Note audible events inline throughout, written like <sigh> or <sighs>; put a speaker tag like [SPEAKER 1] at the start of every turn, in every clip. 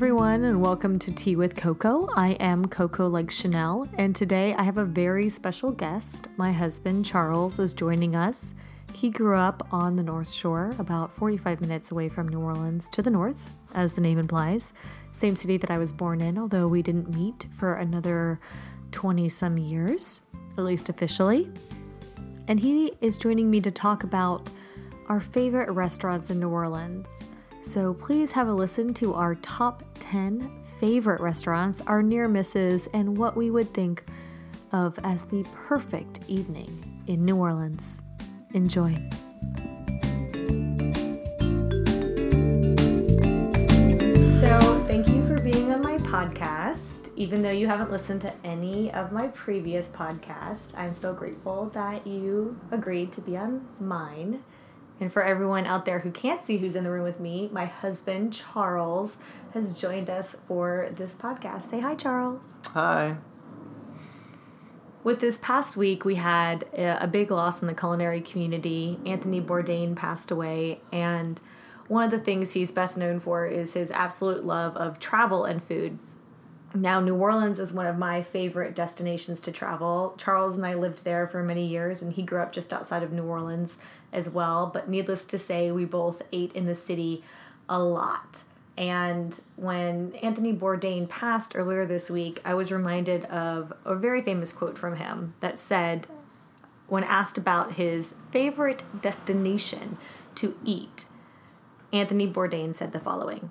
[SPEAKER 1] everyone, and welcome to Tea with Coco. I am Coco like Chanel, and today I have a very special guest. My husband, Charles, is joining us. He grew up on the North Shore, about 45 minutes away from New Orleans to the north, as the name implies. Same city that I was born in, although we didn't meet for another 20 some years, at least officially. And he is joining me to talk about our favorite restaurants in New Orleans. So please have a listen to our top 10 favorite restaurants, our near misses, and what we would think of as the perfect evening in New Orleans. Enjoy. So, thank you for being on my podcast. Even though you haven't listened to any of my previous podcasts, I'm still grateful that you agreed to be on mine. And for everyone out there who can't see who's in the room with me, my husband, Charles, has joined us for this podcast. Say hi, Charles.
[SPEAKER 2] Hi.
[SPEAKER 1] With this past week, we had a big loss in the culinary community. Anthony Bourdain passed away, and one of the things he's best known for is his absolute love of travel and food. Now, New Orleans is one of my favorite destinations to travel. Charles and I lived there for many years, and he grew up just outside of New Orleans as well. But needless to say, we both ate in the city a lot. And when Anthony Bourdain passed earlier this week, I was reminded of a very famous quote from him that said, when asked about his favorite destination to eat, Anthony Bourdain said the following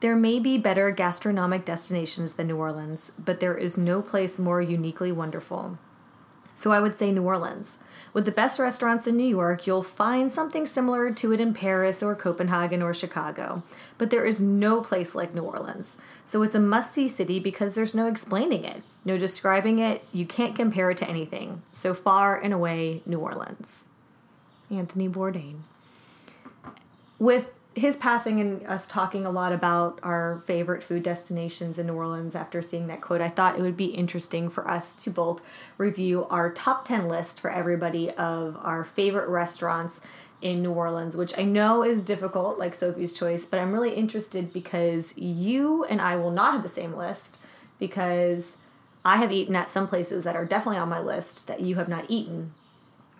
[SPEAKER 1] There may be better gastronomic destinations than New Orleans, but there is no place more uniquely wonderful. So I would say New Orleans. With the best restaurants in New York, you'll find something similar to it in Paris or Copenhagen or Chicago. But there is no place like New Orleans. So it's a must see city because there's no explaining it, no describing it. You can't compare it to anything. So far and away, New Orleans. Anthony Bourdain. With his passing and us talking a lot about our favorite food destinations in New Orleans after seeing that quote, I thought it would be interesting for us to both review our top 10 list for everybody of our favorite restaurants in New Orleans, which I know is difficult, like Sophie's Choice, but I'm really interested because you and I will not have the same list because I have eaten at some places that are definitely on my list that you have not eaten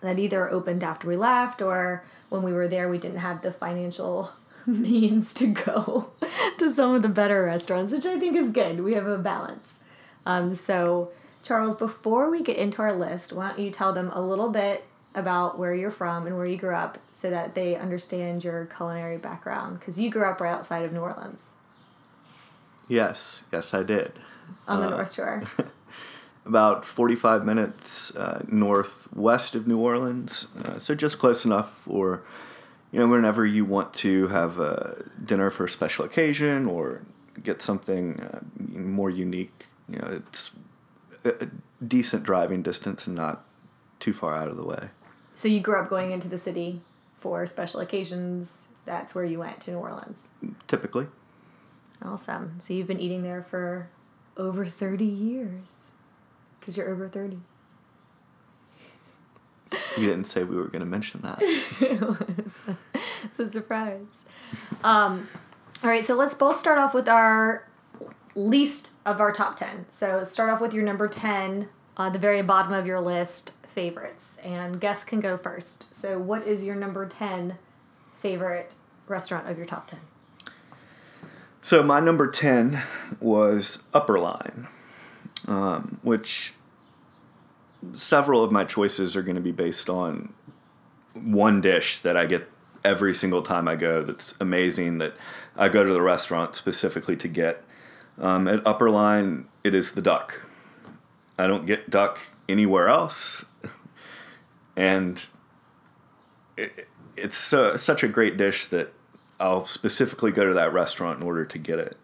[SPEAKER 1] that either opened after we left or when we were there we didn't have the financial <laughs> means to go <laughs> to some of the better restaurants which i think is good. We have a balance. Um, so charles before we get into our list why don't you tell them a little bit about where you're from and where you grew up so that they understand your culinary background? Because you grew up right outside of new orleans.
[SPEAKER 2] Yes, yes, I did.
[SPEAKER 1] on the
[SPEAKER 2] Uh,
[SPEAKER 1] north shore. <laughs>
[SPEAKER 2] About 45 minutes uh, northwest of New Orleans, uh, so just close enough for, you know, whenever you want to have a dinner for a special occasion or get something uh, more unique. You know, it's a a decent driving distance and not too far out of the way.
[SPEAKER 1] so you grew up going into the city for special occasions that's where you went to new orleans
[SPEAKER 2] Typically,
[SPEAKER 1] Awesome. So you've been eating there for over 30 years because you're over 30.
[SPEAKER 2] You didn't say we were going to mention that. <laughs>
[SPEAKER 1] it's a surprise. Um, all right, so let's both start off with our least of our top 10. So start off with your number 10 on the very bottom of your list favorites. And guests can go first. So, what is your number 10 favorite restaurant of your top 10?
[SPEAKER 2] So my number ten was Upper Line, um, which several of my choices are going to be based on one dish that I get every single time I go. That's amazing. That I go to the restaurant specifically to get. Um, at Upper Line, it is the duck. I don't get duck anywhere else, <laughs> and it, it's uh, such a great dish that I'll specifically go to that restaurant in order to get it.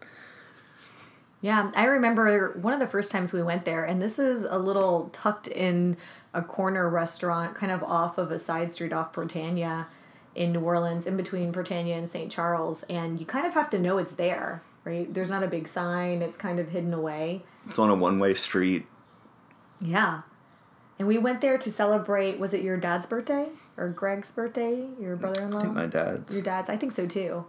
[SPEAKER 1] Yeah, I remember one of the first times we went there, and this is a little tucked in a corner restaurant, kind of off of a side street off Prytania in New Orleans, in between Prytania and St. Charles, and you kind of have to know it's there, right? There's not a big sign, it's kind of hidden away.
[SPEAKER 2] It's on a one way street.
[SPEAKER 1] Yeah. And we went there to celebrate, was it your dad's birthday? Or Greg's birthday? Your brother in law?
[SPEAKER 2] I think my dad's.
[SPEAKER 1] Your dad's, I think so too.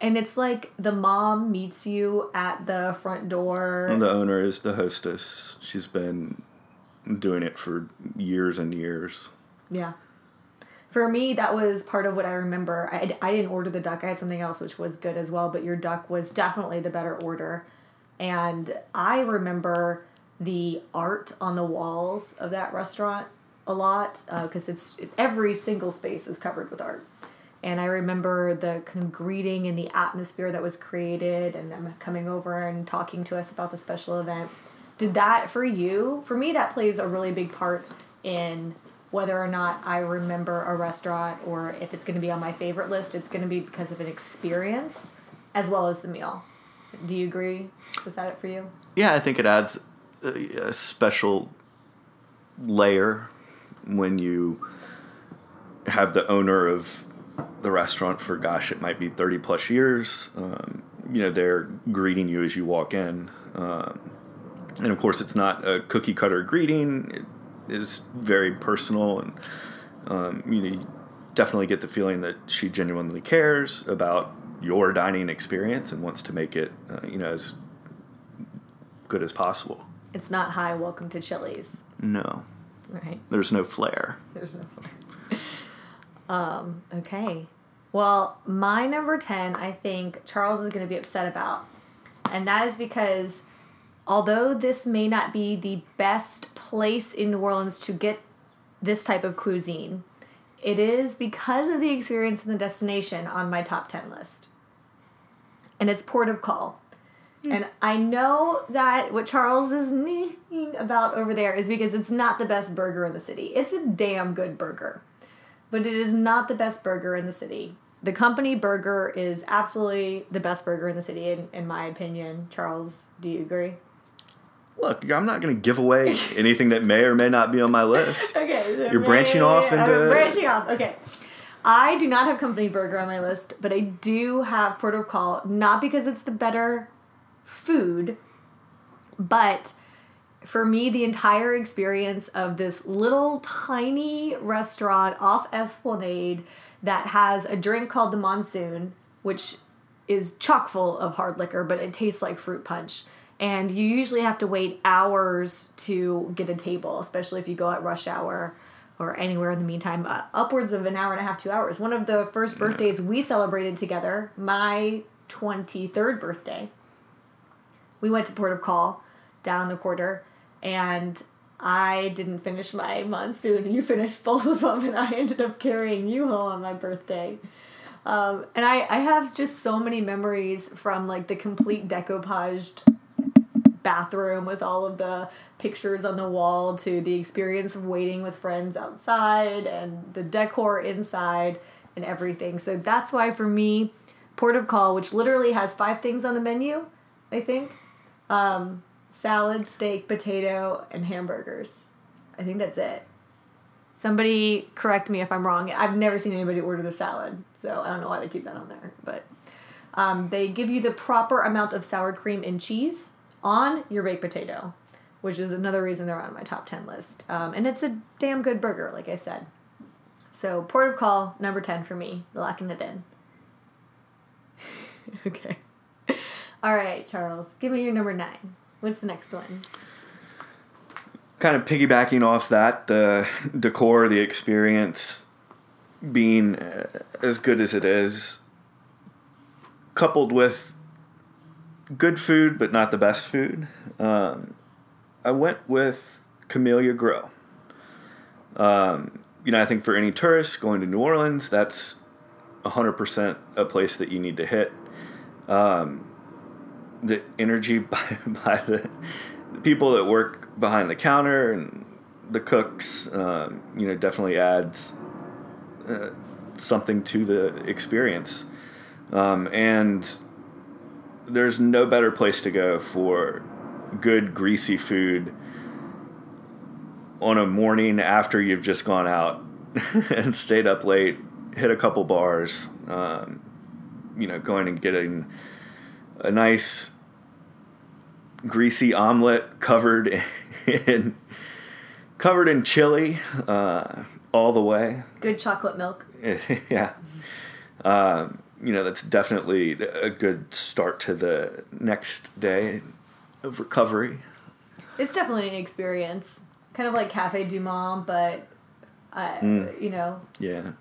[SPEAKER 1] And it's like the mom meets you at the front door.
[SPEAKER 2] And the owner is the hostess. She's been doing it for years and years.
[SPEAKER 1] Yeah. For me, that was part of what I remember. I, I didn't order the duck. I had something else which was good as well, but your duck was definitely the better order. And I remember the art on the walls of that restaurant a lot because uh, it's every single space is covered with art. And I remember the kind of greeting and the atmosphere that was created, and them coming over and talking to us about the special event. Did that for you? For me, that plays a really big part in whether or not I remember a restaurant or if it's going to be on my favorite list. It's going to be because of an experience as well as the meal. Do you agree? Was that it for you?
[SPEAKER 2] Yeah, I think it adds a, a special layer when you have the owner of the restaurant for gosh it might be 30 plus years um, you know they're greeting you as you walk in um, and of course it's not a cookie cutter greeting it is very personal and um, you know you definitely get the feeling that she genuinely cares about your dining experience and wants to make it uh, you know as good as possible
[SPEAKER 1] it's not hi welcome to chili's
[SPEAKER 2] no
[SPEAKER 1] Right.
[SPEAKER 2] There's no flair.
[SPEAKER 1] There's no flair. Um, okay. Well, my number 10, I think Charles is going to be upset about. And that is because although this may not be the best place in New Orleans to get this type of cuisine, it is because of the experience and the destination on my top 10 list. And it's Port of Call. And I know that what Charles is kneeing about over there is because it's not the best burger in the city. It's a damn good burger, but it is not the best burger in the city. The company burger is absolutely the best burger in the city, in, in my opinion. Charles, do you agree?
[SPEAKER 2] Look, I'm not going to give away <laughs> anything that may or may not be on my list. <laughs>
[SPEAKER 1] okay.
[SPEAKER 2] So You're branching off into.
[SPEAKER 1] I'm branching off. Okay. I do not have company burger on my list, but I do have Port of Call, not because it's the better food, but for me, the entire experience of this little tiny restaurant off Esplanade that has a drink called the Monsoon, which is chock full of hard liquor, but it tastes like fruit punch. And you usually have to wait hours to get a table, especially if you go at rush hour or anywhere in the meantime, uh, upwards of an hour and a half, two hours. One of the first birthdays we celebrated together, my 23rd birthday, we went to Port of Call down the quarter, and I didn't finish my monsoon. You finished both of them, and I ended up carrying you home on my birthday. Um, and I, I have just so many memories from like the complete decoupaged bathroom with all of the pictures on the wall to the experience of waiting with friends outside and the decor inside and everything. So that's why for me, Port of Call, which literally has five things on the menu, I think, um, salad, steak, potato, and hamburgers. I think that's it. Somebody correct me if I'm wrong. I've never seen anybody order the salad, so I don't know why they keep that on there. But um, they give you the proper amount of sour cream and cheese on your baked potato, which is another reason they're on my top 10 list. Um, and it's a damn good burger, like I said. So, port of call, number 10 for me, locking it in. <laughs> okay. All right, Charles, give me your number nine. What's the next one?
[SPEAKER 2] Kind of piggybacking off that, the decor, the experience being uh, as good as it is, coupled with good food but not the best food, um, I went with Camellia Grill. Um, you know, I think for any tourist going to New Orleans, that's 100% a place that you need to hit. Um, the energy <laughs> by, by the, people that work behind the counter and the cooks, um, you know, definitely adds uh, something to the experience. Um, and there's no better place to go for good greasy food on a morning after you've just gone out <laughs> and stayed up late, hit a couple bars, um, you know, going and getting a nice greasy omelet covered in covered in chili uh, all the way.
[SPEAKER 1] Good chocolate milk. <laughs>
[SPEAKER 2] yeah. Um, you know, that's definitely a good start to the next day of recovery.
[SPEAKER 1] It's definitely an experience, kind of like Cafe Du Monde, but uh, you know,
[SPEAKER 2] Yeah.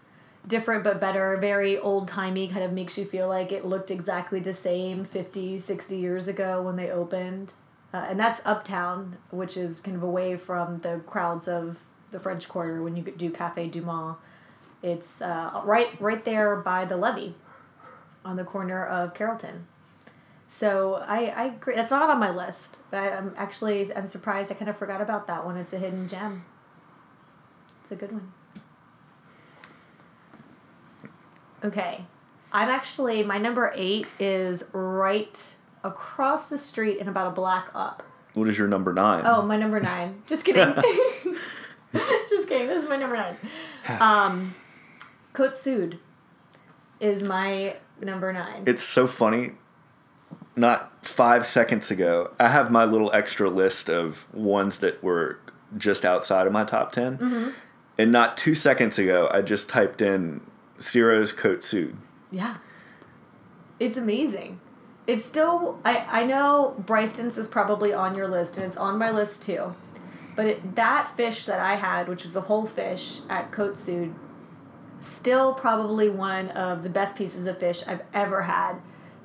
[SPEAKER 1] Different but better. Very old timey, kind of makes you feel like it looked exactly the same 50, 60 years ago when they opened. Uh, and that's uptown, which is kind of away from the crowds of the French Quarter when you do Cafe Du Monde. It's uh, right right there by the levee, on the corner of Carrollton. So I, I agree. That's not on my list. But I'm actually I'm surprised. I kind of forgot about that one. It's a hidden gem. It's a good one. Okay, I'm actually my number eight is right across the street and about a block up.
[SPEAKER 2] What is your number nine?
[SPEAKER 1] Oh, my number nine. <laughs> Just kidding. <laughs> <laughs> Just kidding. This is my number nine. <sighs> Um, Côte Sud is my number nine.
[SPEAKER 2] It's so funny. Not five seconds ago, I have my little extra list of ones that were just outside of my top 10.
[SPEAKER 1] Mm-hmm.
[SPEAKER 2] And not two seconds ago, I just typed in Ciro's Cote Sud.
[SPEAKER 1] Yeah. It's amazing. It's still I I know Brigtsen's is probably on your list and it's on my list too. But it, that fish that I had, which was a whole fish at Sud, still probably one of the best pieces of fish I've ever had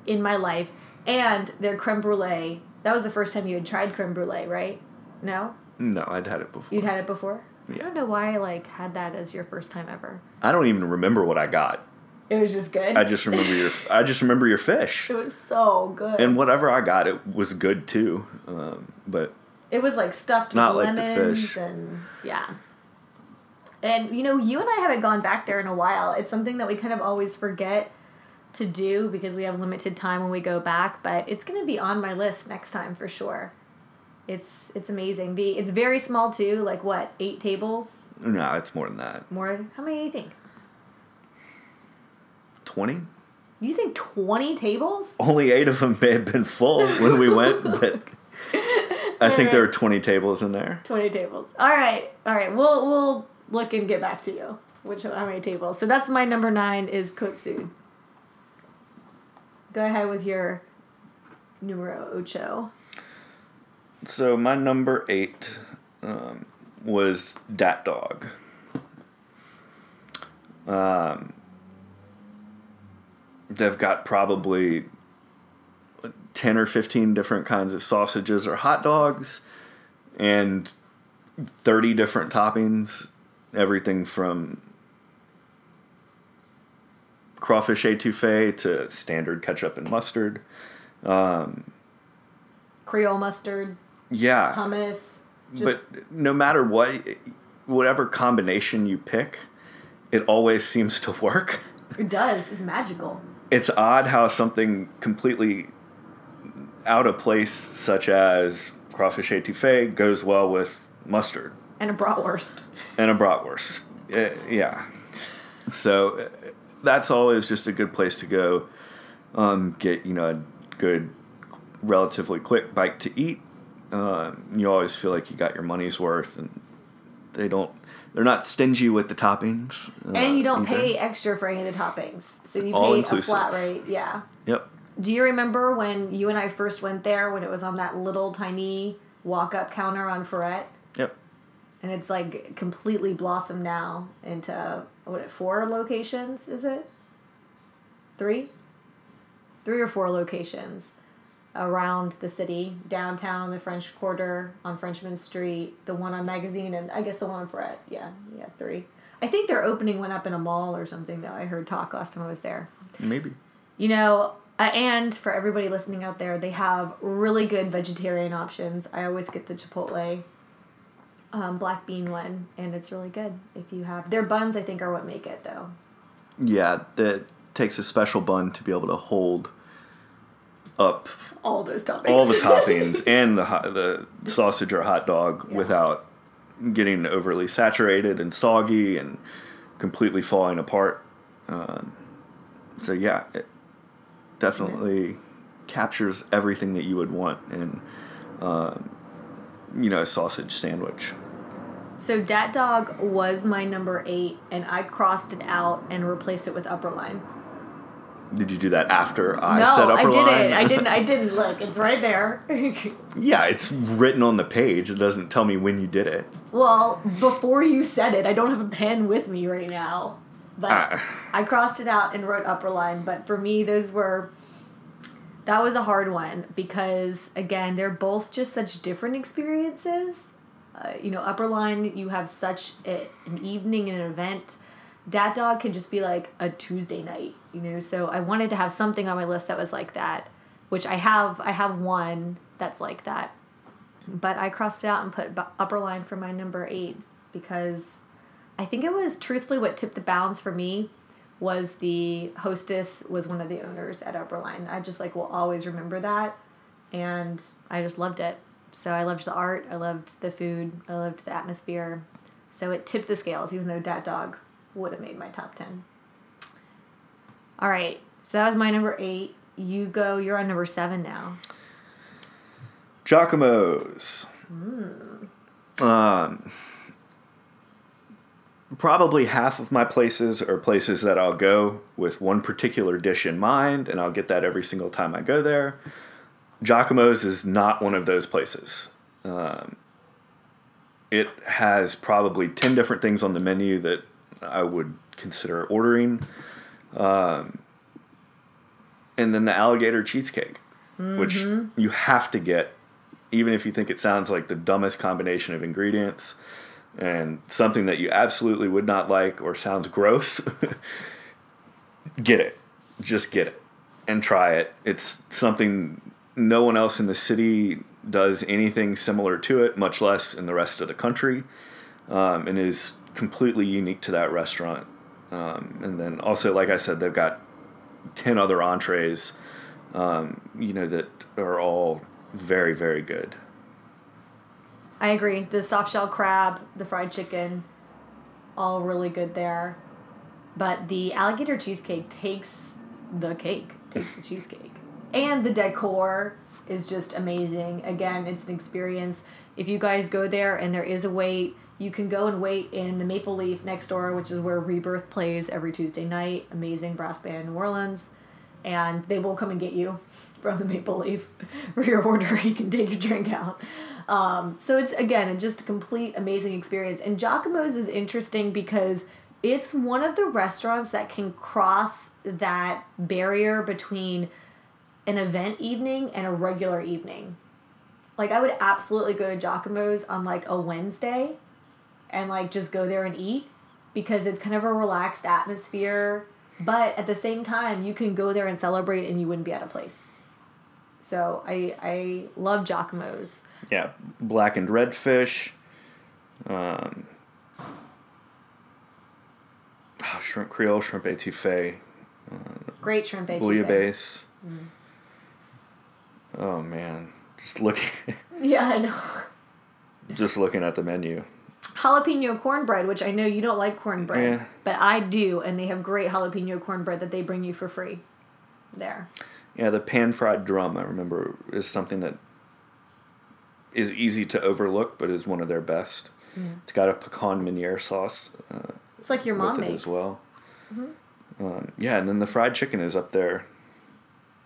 [SPEAKER 1] in my life. And their creme brulee. That was the first time you had tried creme brulee, right? No?
[SPEAKER 2] No, I'd had it before.
[SPEAKER 1] You'd had it before? I don't know why I like had that as your first time ever.
[SPEAKER 2] I don't even remember what I got.
[SPEAKER 1] It was just good.
[SPEAKER 2] I just remember your <laughs> I just remember your fish.
[SPEAKER 1] it was so good.
[SPEAKER 2] And whatever I got, it was good too. Um, but
[SPEAKER 1] It was like stuffed
[SPEAKER 2] Not
[SPEAKER 1] with
[SPEAKER 2] like the fish.
[SPEAKER 1] and yeah. And you know, you and I haven't gone back there in a while. It's something that we kind of always forget to do because we have limited time when we go back, but it's going to be on my list next time for sure. It's it's amazing. The it's very small too, like what, 8 tables?
[SPEAKER 2] no, it's more than that.
[SPEAKER 1] More How many do you think?
[SPEAKER 2] Twenty.
[SPEAKER 1] You think 20 tables?
[SPEAKER 2] Only eight of them may have been full when we went, <laughs> but I think there are twenty tables in there.
[SPEAKER 1] 20 tables. All right. All right. We'll we'll look and get back to you. Which how many tables? So that's my number 9 is Sud. Go ahead with your numero ocho.
[SPEAKER 2] So my number eight um, was Dat Dog. Um, they've got probably ten or fifteen different kinds of sausages or hot dogs, and thirty different toppings. Everything from crawfish etouffee to standard ketchup and mustard.
[SPEAKER 1] Creole mustard,
[SPEAKER 2] Yeah,
[SPEAKER 1] hummus. Just
[SPEAKER 2] but no matter what whatever combination you pick it always seems to work
[SPEAKER 1] it does. It's magical.
[SPEAKER 2] it's odd how something completely out of place such as crawfish etouffee goes well with mustard
[SPEAKER 1] And a bratwurst.
[SPEAKER 2] and a bratwurst Uh, yeah so uh, that's always just a good place to go um, get you know a good relatively quick bite to eat um, you always feel like you got your money's worth and they don't they're not stingy with the toppings uh,
[SPEAKER 1] and you don't
[SPEAKER 2] either.
[SPEAKER 1] pay extra for any of the toppings. So you
[SPEAKER 2] All
[SPEAKER 1] pay a flat rate. Yeah.
[SPEAKER 2] yep
[SPEAKER 1] Do you remember when you and I first went there when it was on that little tiny walk up counter on Freret?
[SPEAKER 2] yep
[SPEAKER 1] and it's like completely blossomed now into what four locations is it three three or four locations around the city downtown the french quarter on frenchmen street the one on magazine and i guess the one on Freret. yeah yeah three i think they're opening one up in a mall or something though i heard talk last time i was there
[SPEAKER 2] maybe
[SPEAKER 1] you know, uh, and for everybody listening out there, they have really good vegetarian options. I always get the Chipotle um, black bean one, and it's really good. If you have their buns, I think are what make it though.
[SPEAKER 2] yeah that takes a special bun to be able to hold up
[SPEAKER 1] All those toppings.
[SPEAKER 2] all the <laughs> toppings and the hot, the sausage or hot dog
[SPEAKER 1] Yeah.
[SPEAKER 2] without getting overly saturated and soggy and completely falling apart. Um, so yeah, it definitely captures everything that you would want in, um, you know, a sausage sandwich.
[SPEAKER 1] so Dat Dog was my number eight, and I crossed it out and replaced it with Upper Line.
[SPEAKER 2] Did you do that after I
[SPEAKER 1] no,
[SPEAKER 2] said upper
[SPEAKER 1] I didn't.
[SPEAKER 2] line?
[SPEAKER 1] I didn't. I <laughs> didn't look. It's right there. <laughs>
[SPEAKER 2] yeah, it's written on the page. It doesn't tell me when you did it.
[SPEAKER 1] well, before you said it, I don't have a pen with me right now, but
[SPEAKER 2] Ah.
[SPEAKER 1] I crossed it out and wrote upper line. But for me, those were that was a hard one because again, they're both just such different experiences. Uh, you know, upper line, you have such a, an evening and an event. Dat Dog can just be like a Tuesday night, you know. So I wanted to have something on my list that was like that, which I have. I have one that's like that, but I crossed it out and put upper line for my number eight because I think it was truthfully what tipped the balance for me was the hostess was one of the owners at Upper Line. I just like will always remember that, and I just loved it. So I loved the art, I loved the food, I loved the atmosphere. So it tipped the scales, even though Dat Dog would have made my top ten. All right, so that was my number eight. You go. You're on number seven now.
[SPEAKER 2] Jacques-Imo's. Um, probably half of my places are places that I'll go with one particular dish in mind, and I'll get that every single time I go there. Jacques-Imo's is not one of those places. Um, it has probably 10 different things on the menu that I would consider ordering. Um, and then the alligator cheesecake, which you have to get, even if you think it sounds like the dumbest combination of ingredients and something that you absolutely would not like or sounds gross. <laughs> get it. Just get it and try it. It's something no one else in the city does anything similar to it, much less in the rest of the country, um, and is completely unique to that restaurant. Um, and then also, like I said, they've got 10 other entrees, um, you know, that are all very, very good.
[SPEAKER 1] I agree. The soft shell crab, the fried chicken, all really good there. But the alligator cheesecake takes the cake, takes the cheesecake. And the decor is just amazing. Again, it's an experience. If you guys go there and there is a wait, you can go and wait in the Maple Leaf next door, which is where Rebirth plays every Tuesday night. Amazing brass band in New Orleans. And they will come and get you <laughs> from the Maple Leaf <laughs> for your order. You can take your drink out. Um, so it's again just a complete amazing experience. And Jacques-Imo's is interesting because it's one of the restaurants that can cross that barrier between an event evening and a regular evening. Like I would absolutely go to Jacques-Imo's on like a Wednesday and like just go there and eat because it's kind of a relaxed atmosphere. But at the same time, you can go there and celebrate and you wouldn't be out of place. So I I love Jacques-Imo's.
[SPEAKER 2] Yeah, blackened redfish. Um, oh, shrimp Creole, shrimp etouffee,
[SPEAKER 1] Great shrimp etouffee.
[SPEAKER 2] bouillabaisse. Oh man, just looking, <laughs>
[SPEAKER 1] Yeah, I know.
[SPEAKER 2] just looking at the menu.
[SPEAKER 1] Jalapeno cornbread, which I know you don't like cornbread,
[SPEAKER 2] Yeah.
[SPEAKER 1] but I do, and they have great jalapeno cornbread that they bring you for free. There.
[SPEAKER 2] Yeah, the pan fried drum. I remember is something that is easy to overlook, but is one of their best. It's got a pecan meuniere sauce uh,
[SPEAKER 1] It's like your mom makes.
[SPEAKER 2] as well. Um, yeah, and then the fried chicken is up there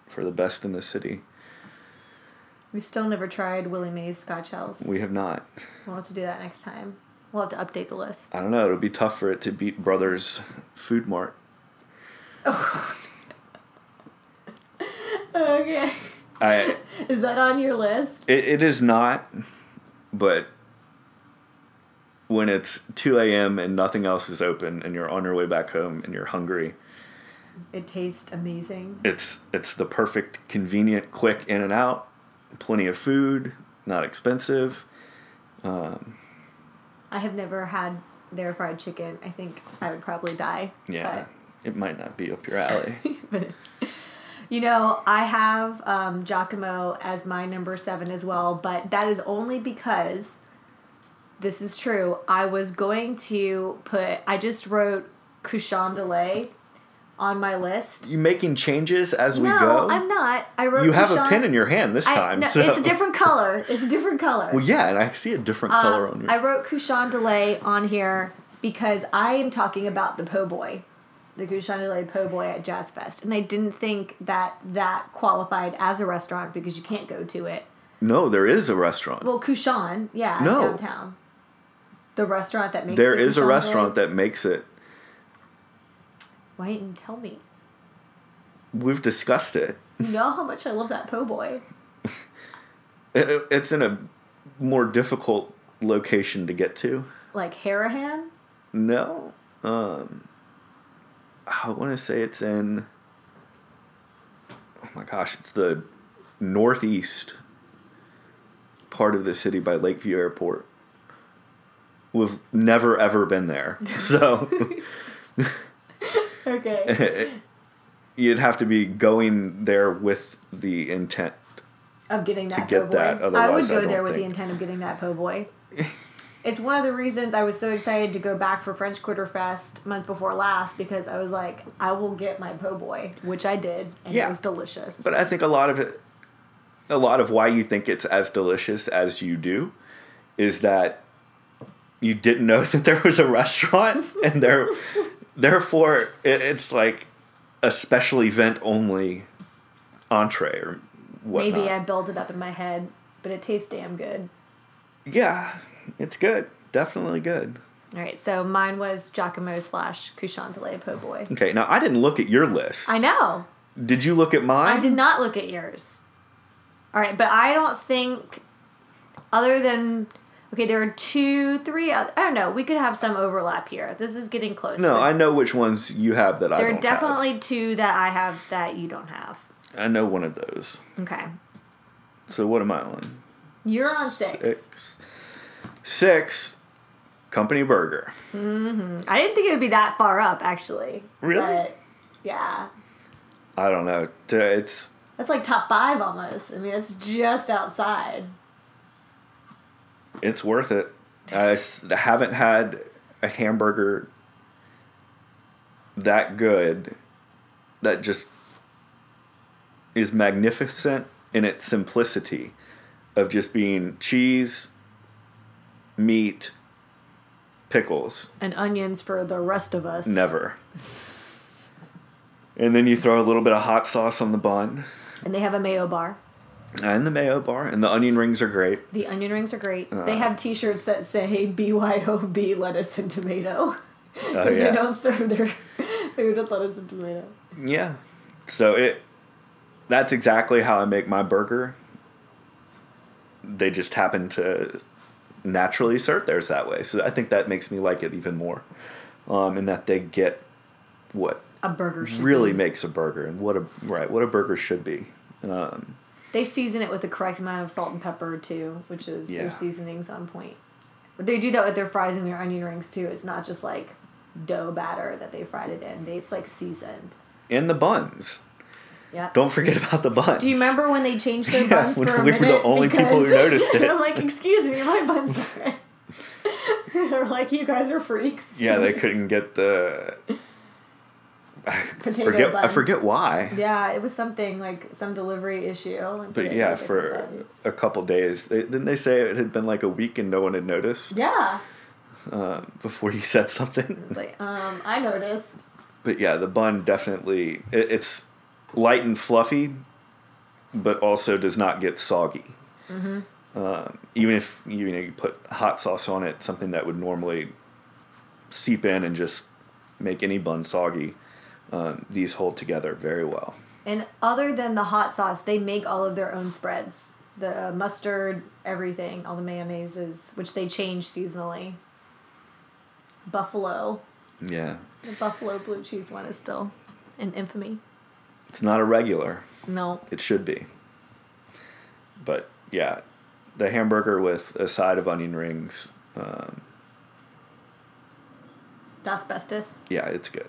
[SPEAKER 2] for the best in the city.
[SPEAKER 1] We've still never tried Willie Mae's Scotch House.
[SPEAKER 2] We have not.
[SPEAKER 1] We'll have to do that next time. We'll have to update the list.
[SPEAKER 2] I don't know. It'll be tough for it to beat Brothers Food Mart. Oh. <laughs>
[SPEAKER 1] Okay.
[SPEAKER 2] I
[SPEAKER 1] Is that on your list?
[SPEAKER 2] it, it is not, but when it's two a.m. and nothing else is open, and you're on your way back home and you're hungry,
[SPEAKER 1] It tastes amazing.
[SPEAKER 2] it's it's the perfect, convenient, quick in and out, plenty of food, not expensive.
[SPEAKER 1] I have never had their fried chicken. I think I would probably die.
[SPEAKER 2] Yeah, it might not be up your alley.
[SPEAKER 1] But, <laughs> but you know, I have um, Jacques-Imo as my number seven as well, but that is only because this is true. I was going to put. I just wrote Cochon de lait on my list.
[SPEAKER 2] you making changes as we go.
[SPEAKER 1] no,
[SPEAKER 2] go?
[SPEAKER 1] I'm not. I wrote.
[SPEAKER 2] you have a pen in your hand this
[SPEAKER 1] I-
[SPEAKER 2] time.
[SPEAKER 1] no,
[SPEAKER 2] so.
[SPEAKER 1] It's a different color. It's a different color.
[SPEAKER 2] Well, yeah, and I see a different color on
[SPEAKER 1] Um,
[SPEAKER 2] you.
[SPEAKER 1] I wrote Cochon de Lait on here because I am talking about the po' boy. the Cochon de Lait Po' Boy at Jazz Fest, and I didn't think that that qualified as a restaurant because you can't go to it.
[SPEAKER 2] No, there is a restaurant.
[SPEAKER 1] Well, Cochon, yeah,
[SPEAKER 2] No.
[SPEAKER 1] downtown. The restaurant that makes
[SPEAKER 2] there
[SPEAKER 1] the
[SPEAKER 2] is a
[SPEAKER 1] Cochon de Lait-
[SPEAKER 2] restaurant that makes it.
[SPEAKER 1] Why didn't you tell me?
[SPEAKER 2] We've discussed it.
[SPEAKER 1] You know how much I love that po' boy. <laughs>
[SPEAKER 2] It- it- It's in a more difficult location to get to.
[SPEAKER 1] Like Harahan.
[SPEAKER 2] No. Um I want to say it's in Oh my gosh, it's the northeast part of the city by Lakeview Airport. We've never ever been there. <laughs> So <laughs>
[SPEAKER 1] Okay. <laughs>
[SPEAKER 2] you'd have to be going there with the intent.
[SPEAKER 1] of getting that to
[SPEAKER 2] get
[SPEAKER 1] po' boy.
[SPEAKER 2] that,
[SPEAKER 1] I would
[SPEAKER 2] otherwise I
[SPEAKER 1] go
[SPEAKER 2] don't
[SPEAKER 1] there with the intent of getting that po' boy. <laughs> it's one of the reasons I was so excited to go back for French Quarter Fest month before last because I was like, I will get my po' boy, which I did, and
[SPEAKER 2] Yeah.
[SPEAKER 1] it was delicious.
[SPEAKER 2] But I think a lot of it, a lot of why you think it's as delicious as you do, is that you didn't know <laughs> that there was a restaurant, and there, therefore, it, it's like a special event only entree or whatnot.
[SPEAKER 1] Maybe I built it up in my head, but it tastes damn good.
[SPEAKER 2] Yeah, it's good. Definitely good.
[SPEAKER 1] All right, so mine was Jacques-Imo slash Cochon de Lait Po' boy.
[SPEAKER 2] Okay, now I didn't look at your list.
[SPEAKER 1] I know.
[SPEAKER 2] did you look at mine?
[SPEAKER 1] I did not look at yours. All right, but I don't think, other than, okay, there are two, three, oth- I don't know, we could have some overlap here. This is getting close.
[SPEAKER 2] No, I know which ones you have that I
[SPEAKER 1] There are definitely two that I have that you don't have.
[SPEAKER 2] I know one of those.
[SPEAKER 1] Okay.
[SPEAKER 2] So what am I on?
[SPEAKER 1] You're on six.
[SPEAKER 2] Six. Six, Company Burger. Hmm.
[SPEAKER 1] I didn't think it would be that far up, actually.
[SPEAKER 2] Really?
[SPEAKER 1] But, yeah.
[SPEAKER 2] I don't know. It's
[SPEAKER 1] That's like top five almost. I mean, it's just outside.
[SPEAKER 2] It's worth it. I haven't had a hamburger that good that just is magnificent in its simplicity of just being cheese, meat, pickles.
[SPEAKER 1] And onions for the rest of us.
[SPEAKER 2] Never. And then you throw a little bit of hot sauce on the bun
[SPEAKER 1] And they have a mayo bar.
[SPEAKER 2] And the mayo bar, and the onion rings are great.
[SPEAKER 1] The onion rings are great.
[SPEAKER 2] Uh.
[SPEAKER 1] they have T-shirts that say BYOB lettuce and tomato.
[SPEAKER 2] Oh, <laughs>
[SPEAKER 1] Because
[SPEAKER 2] yeah.
[SPEAKER 1] they don't serve their food with lettuce and tomato.
[SPEAKER 2] Yeah. So it that's exactly how I make my burger. They just happen to naturally serve theirs that way. So I think that makes me like it even more. Um, and that they get what
[SPEAKER 1] A burger should
[SPEAKER 2] really
[SPEAKER 1] be.
[SPEAKER 2] makes a burger and what a right, what a burger should be. Um,
[SPEAKER 1] They season it with the correct amount of salt and pepper too, which is
[SPEAKER 2] Yeah.
[SPEAKER 1] their seasonings on point. But they do that with their fries and their onion rings too. It's not just like dough batter that they fried it in. They, it's like seasoned.
[SPEAKER 2] and the buns.
[SPEAKER 1] Yeah.
[SPEAKER 2] Don't forget about the buns.
[SPEAKER 1] Do you remember when they changed their <laughs>
[SPEAKER 2] Yeah,
[SPEAKER 1] buns
[SPEAKER 2] when
[SPEAKER 1] for a
[SPEAKER 2] we were the
[SPEAKER 1] minute?
[SPEAKER 2] only people who noticed <laughs> it.
[SPEAKER 1] I'm like, excuse me, my buns are. <laughs> They're like, you guys are freaks.
[SPEAKER 2] Yeah, they couldn't get the
[SPEAKER 1] Potato
[SPEAKER 2] forget I forget why.
[SPEAKER 1] Yeah, it was something like some delivery issue.
[SPEAKER 2] But yeah, for
[SPEAKER 1] buns.
[SPEAKER 2] a couple days, they, didn't they say it had been like a week and no one had noticed
[SPEAKER 1] Yeah.
[SPEAKER 2] uh, before you said something?
[SPEAKER 1] Like, um, I noticed.
[SPEAKER 2] But yeah, the bun definitely it, it's light and fluffy, but also does not get soggy.
[SPEAKER 1] Mm-hmm.
[SPEAKER 2] Um, even if you know you put hot sauce on it, something that would normally seep in and just make any bun soggy, um, these hold together very well.
[SPEAKER 1] And other than the hot sauce, they make all of their own spreads. The mustard, everything, all the mayonnaises, which they change seasonally. Buffalo.
[SPEAKER 2] Yeah,
[SPEAKER 1] The buffalo blue cheese one is still in infamy.
[SPEAKER 2] it's not a regular.
[SPEAKER 1] No.
[SPEAKER 2] It should be. But yeah, the hamburger with a side of onion rings. Um,
[SPEAKER 1] Asbestos.
[SPEAKER 2] yeah, it's good.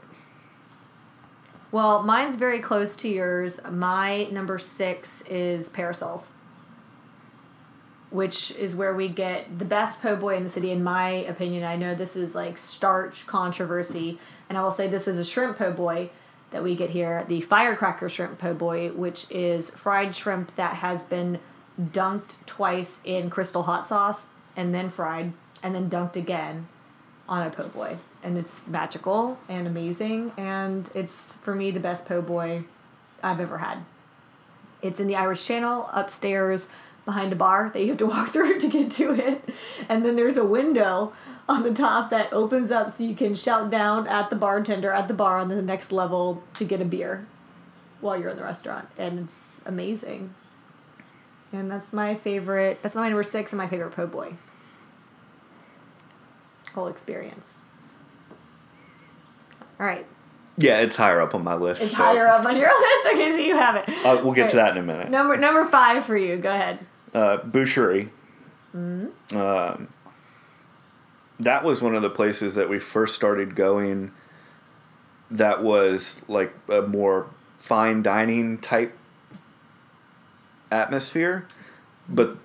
[SPEAKER 1] Well, mine's very close to yours. My number six is parasols, which is where we get the best po' boy in the city, in my opinion. I know this is like starch controversy, and I will say this is a shrimp po' boy that we get here the firecracker shrimp po' boy, which is fried shrimp that has been dunked twice in crystal hot sauce and then fried and then dunked again on a po' boy. and it's magical and amazing, and it's for me the best po' boy I've ever had. It's in the Irish Channel upstairs behind a bar that you have to <laughs> walk through to get to it. And then there's a window on the top that opens up so you can shout down at the bartender at the bar on the next level to get a beer while you're in the restaurant. And it's amazing. And that's my favorite. That's my number six and my favorite po' boy. Whole experience. All right.
[SPEAKER 2] Yeah, it's higher up on my list.
[SPEAKER 1] It's
[SPEAKER 2] so-
[SPEAKER 1] higher up on your <laughs> list. Okay, so you have it.
[SPEAKER 2] Uh, we'll get to that in a minute.
[SPEAKER 1] Number number five for you. Go ahead.
[SPEAKER 2] uh, Boucherie.
[SPEAKER 1] Mm-hmm.
[SPEAKER 2] Um, that was one of the places that we first started going. That was like a more fine dining type atmosphere, but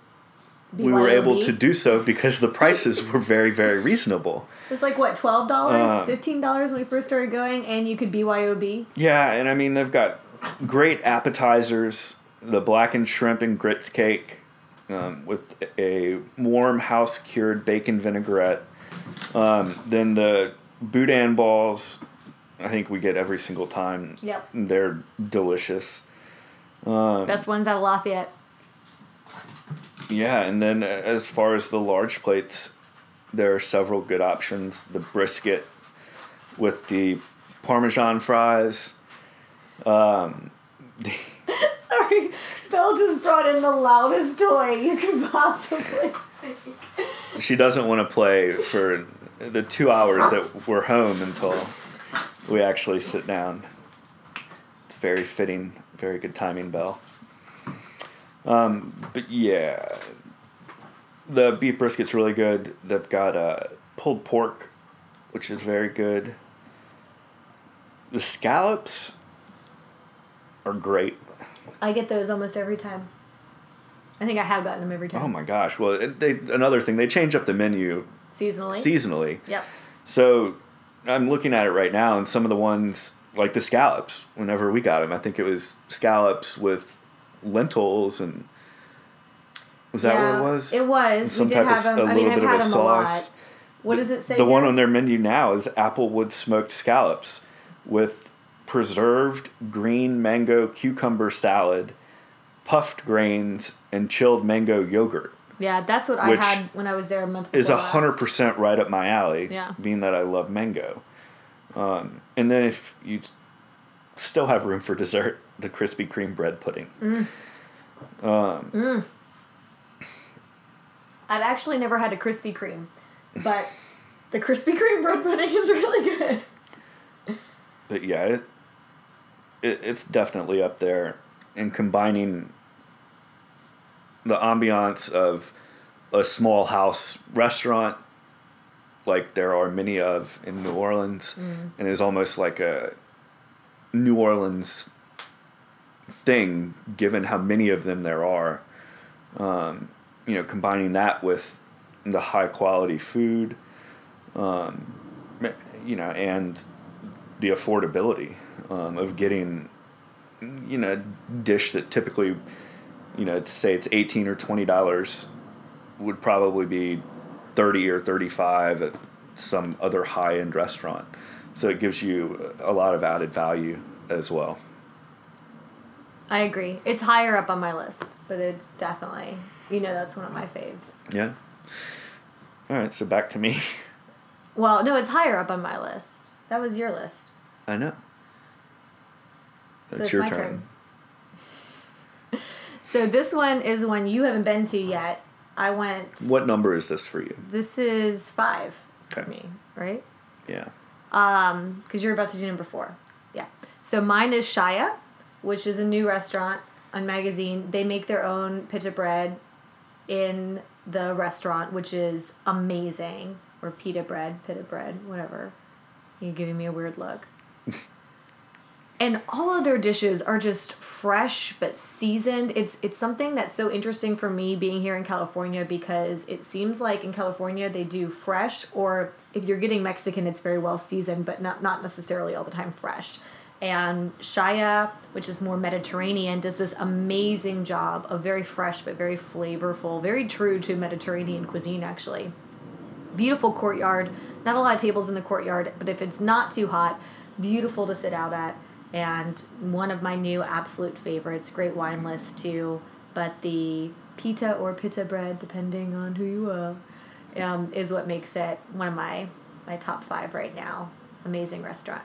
[SPEAKER 2] we were able to do so because the prices were very very reasonable.
[SPEAKER 1] It's like what twelve dollars,
[SPEAKER 2] Um,
[SPEAKER 1] fifteen dollars when we first started going, and you could BYOB.
[SPEAKER 2] Yeah, and I mean they've got great appetizers. The blackened shrimp and grits cake um, with a warm house cured bacon vinaigrette. Um, then the boudin balls, I think we get every single time.
[SPEAKER 1] Yep.
[SPEAKER 2] They're delicious. Um,
[SPEAKER 1] Best ones out of Lafayette.
[SPEAKER 2] Yeah, and then uh, as far as the large plates, there are several good options. The brisket with the Parmesan fries. Um, <laughs>
[SPEAKER 1] Sorry, Belle just brought in the loudest toy you could possibly. <laughs>
[SPEAKER 2] she doesn't want to play for the two hours that we're home until we actually sit down. It's very fitting, very good timing, Bell. Um, but yeah, the beef brisket's really good. They've got uh, pulled pork, which is very good. The scallops are great.
[SPEAKER 1] I get those almost every time. I think I have gotten them every time.
[SPEAKER 2] Oh my gosh! Well, it- they another thing they change up the menu
[SPEAKER 1] Seasonally.
[SPEAKER 2] seasonally.
[SPEAKER 1] Yep.
[SPEAKER 2] So I'm looking at it right now, and some of the ones like the scallops. Whenever we got them, I think it was scallops with lentils and was that
[SPEAKER 1] yeah,
[SPEAKER 2] what it was?
[SPEAKER 1] It was.
[SPEAKER 2] And some
[SPEAKER 1] we did
[SPEAKER 2] type of
[SPEAKER 1] have
[SPEAKER 2] s-
[SPEAKER 1] them.
[SPEAKER 2] a
[SPEAKER 1] I mean,
[SPEAKER 2] little
[SPEAKER 1] I've
[SPEAKER 2] bit of
[SPEAKER 1] had
[SPEAKER 2] a
[SPEAKER 1] them
[SPEAKER 2] sauce.
[SPEAKER 1] a lot. What does it say?
[SPEAKER 2] The one on their menu now is applewood smoked scallops with preserved green mango cucumber salad, puffed grains, and chilled mango yogurt.
[SPEAKER 1] Yeah, that's what I had when I was there a month.
[SPEAKER 2] is a hundred percent right up my alley.
[SPEAKER 1] Yeah.
[SPEAKER 2] Being that I love mango, um, and then if you still have room for dessert, the Krispy Kreme bread pudding.
[SPEAKER 1] Mm.
[SPEAKER 2] Um,
[SPEAKER 1] I've actually never had a Krispy Kreme, but the Krispy Kreme bread pudding is really good.
[SPEAKER 2] But yeah, it, it it's definitely up there, and combining the ambiance of a small house restaurant, like there are many of in New Orleans, and is almost like a New Orleans thing, given how many of them there are. Um, you know, combining that with the high quality food, um, you know, and the affordability um, of getting, you know, a dish that typically, you know, say it's eighteen or twenty dollars, would probably be thirty or thirty five at some other high end restaurant. So it gives you a lot of added value as well.
[SPEAKER 1] I agree. It's higher up on my list, but it's definitely you know that's one of my faves.
[SPEAKER 2] Yeah. All right, so back to me. <laughs>
[SPEAKER 1] Well, no, it's higher up on my list. That was your list.
[SPEAKER 2] I know.
[SPEAKER 1] So
[SPEAKER 2] That's
[SPEAKER 1] it's
[SPEAKER 2] your
[SPEAKER 1] my
[SPEAKER 2] turn.
[SPEAKER 1] turn. <laughs> So this one is the one you haven't been to yet. I went.
[SPEAKER 2] What number is this for you?
[SPEAKER 1] This is five
[SPEAKER 2] Okay.
[SPEAKER 1] for me, right?
[SPEAKER 2] Yeah.
[SPEAKER 1] Um, because you're about to do number four. Yeah. So mine is Shaya, which is a new restaurant on magazine. They make their own pita bread in the restaurant, which is amazing. Or pita bread, pita bread, whatever. You're giving me a weird look. <laughs> and all of their dishes are just fresh but seasoned. It's it's something that's so interesting for me being here in California because it seems like in California they do fresh or if you're getting Mexican it's very well seasoned but not not necessarily all the time fresh. And Shaya, which is more Mediterranean, does this amazing job of very fresh but very flavorful, very true to Mediterranean cuisine actually. Beautiful courtyard. Not a lot of tables in the courtyard, but if it's not too hot, beautiful to sit out at. And one of my new absolute favorites, great wine list too. But the pita or pita bread, depending on who you are, um, is what makes it one of my my top five right now. Amazing restaurant.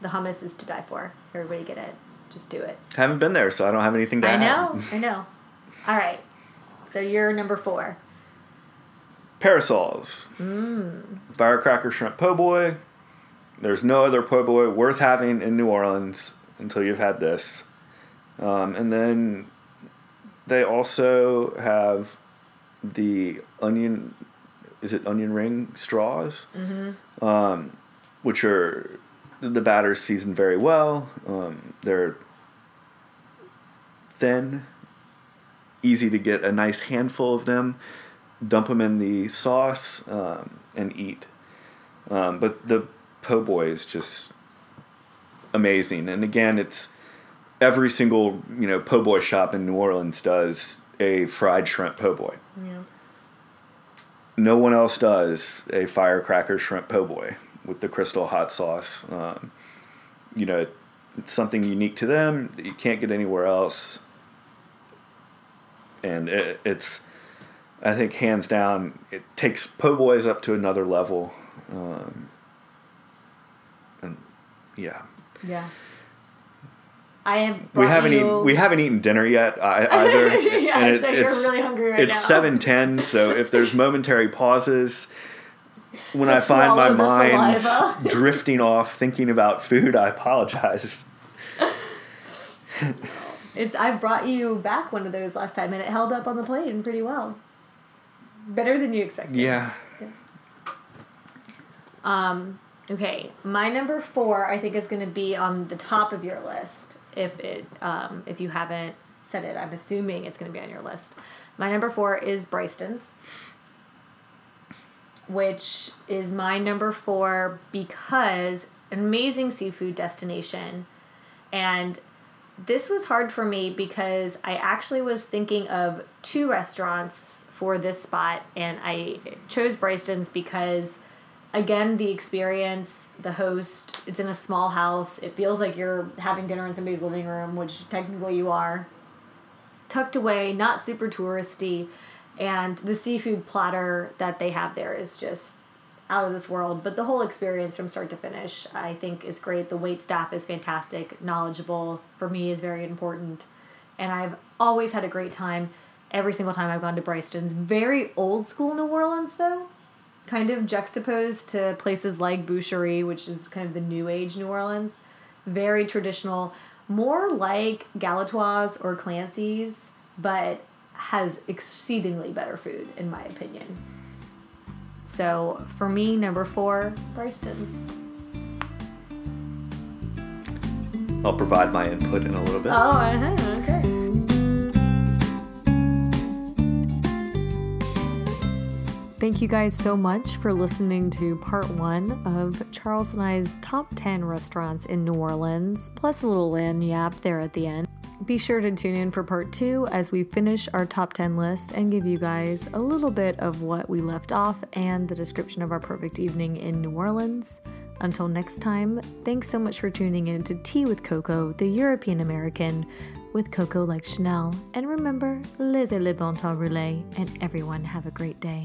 [SPEAKER 1] The hummus is to die for. Everybody get it. Just do it.
[SPEAKER 2] I Haven't been there, so I don't have anything to
[SPEAKER 1] I
[SPEAKER 2] add.
[SPEAKER 1] know. <laughs> I know. All right. So you're number four.
[SPEAKER 2] Parasols.
[SPEAKER 1] Mm.
[SPEAKER 2] Firecracker shrimp po' boy. There's no other po' boy worth having in New Orleans until you've had this. Um, and then they also have the onion. Is it onion ring straws? Mm-hmm. Um, which are the batter's seasoned very well. Um, they're thin, easy to get a nice handful of them, dump them in the sauce, um, and eat. Um, but the po' boy is just amazing. And again, it's every single you know po' boy shop in New Orleans does a fried shrimp po' boy.
[SPEAKER 1] Yeah.
[SPEAKER 2] No one else does a firecracker shrimp po' boy with the crystal hot sauce. Um, you know, it's something unique to them that you can't get anywhere else. And it, it's, I think, hands down, it takes po' boys up to another level. Um, and yeah,
[SPEAKER 1] Yeah. I have.
[SPEAKER 2] we haven't
[SPEAKER 1] you-
[SPEAKER 2] eaten we haven't eaten dinner yet I, <laughs> either.
[SPEAKER 1] Yeah,
[SPEAKER 2] and
[SPEAKER 1] so you're really hungry right now.
[SPEAKER 2] it's seven ten, so if there's <laughs> momentary pauses when I find my mind <laughs> drifting off thinking about food, I apologize. <laughs>
[SPEAKER 1] It's. I brought you back one of those last time, and it held up on the plane pretty well. Better than you expected.
[SPEAKER 2] Yeah.
[SPEAKER 1] Um. Okay, my number four I think is going to be on the top of your list. If it, um, if you haven't said it, I'm assuming it's going to be on your list. My number four is Brigtsen's, which is my number four because amazing seafood destination, and this was hard for me because I actually was thinking of two restaurants for this spot, and I chose Brigtsen's because again the experience the host it's in a small house. It feels like you're having dinner in somebody's living room which technically you are. Tucked away not super touristy and the seafood platter that they have there is just out of this world. But the whole experience from start to finish i think is great. The wait staff is fantastic. Knowledgeable for me is very important. And i've always had a great time. Every single time i've gone to Brigtsen's. Very old school new orleans though. Kind of juxtaposed to places like Boucherie, which is kind of the new age New Orleans. Very traditional, more like Galatoire's or Clancy's, but has exceedingly better food, in my opinion. So for me, number four, Brigtsen's.
[SPEAKER 2] I'll provide my input in a little bit.
[SPEAKER 1] Oh, uh-huh, okay. Thank you guys so much for listening to part one of Charles and I's top 10 restaurants in New Orleans, plus a little land yap there at the end. Be sure to tune in for part two as we finish our top 10 list and give you guys a little bit of what we left off and the description of our perfect evening in New Orleans. Until next time, thanks so much for tuning in to Tea with Coco, the European American, with Coco like Chanel. And remember, laissez le bon temps rouler, and everyone have a great day.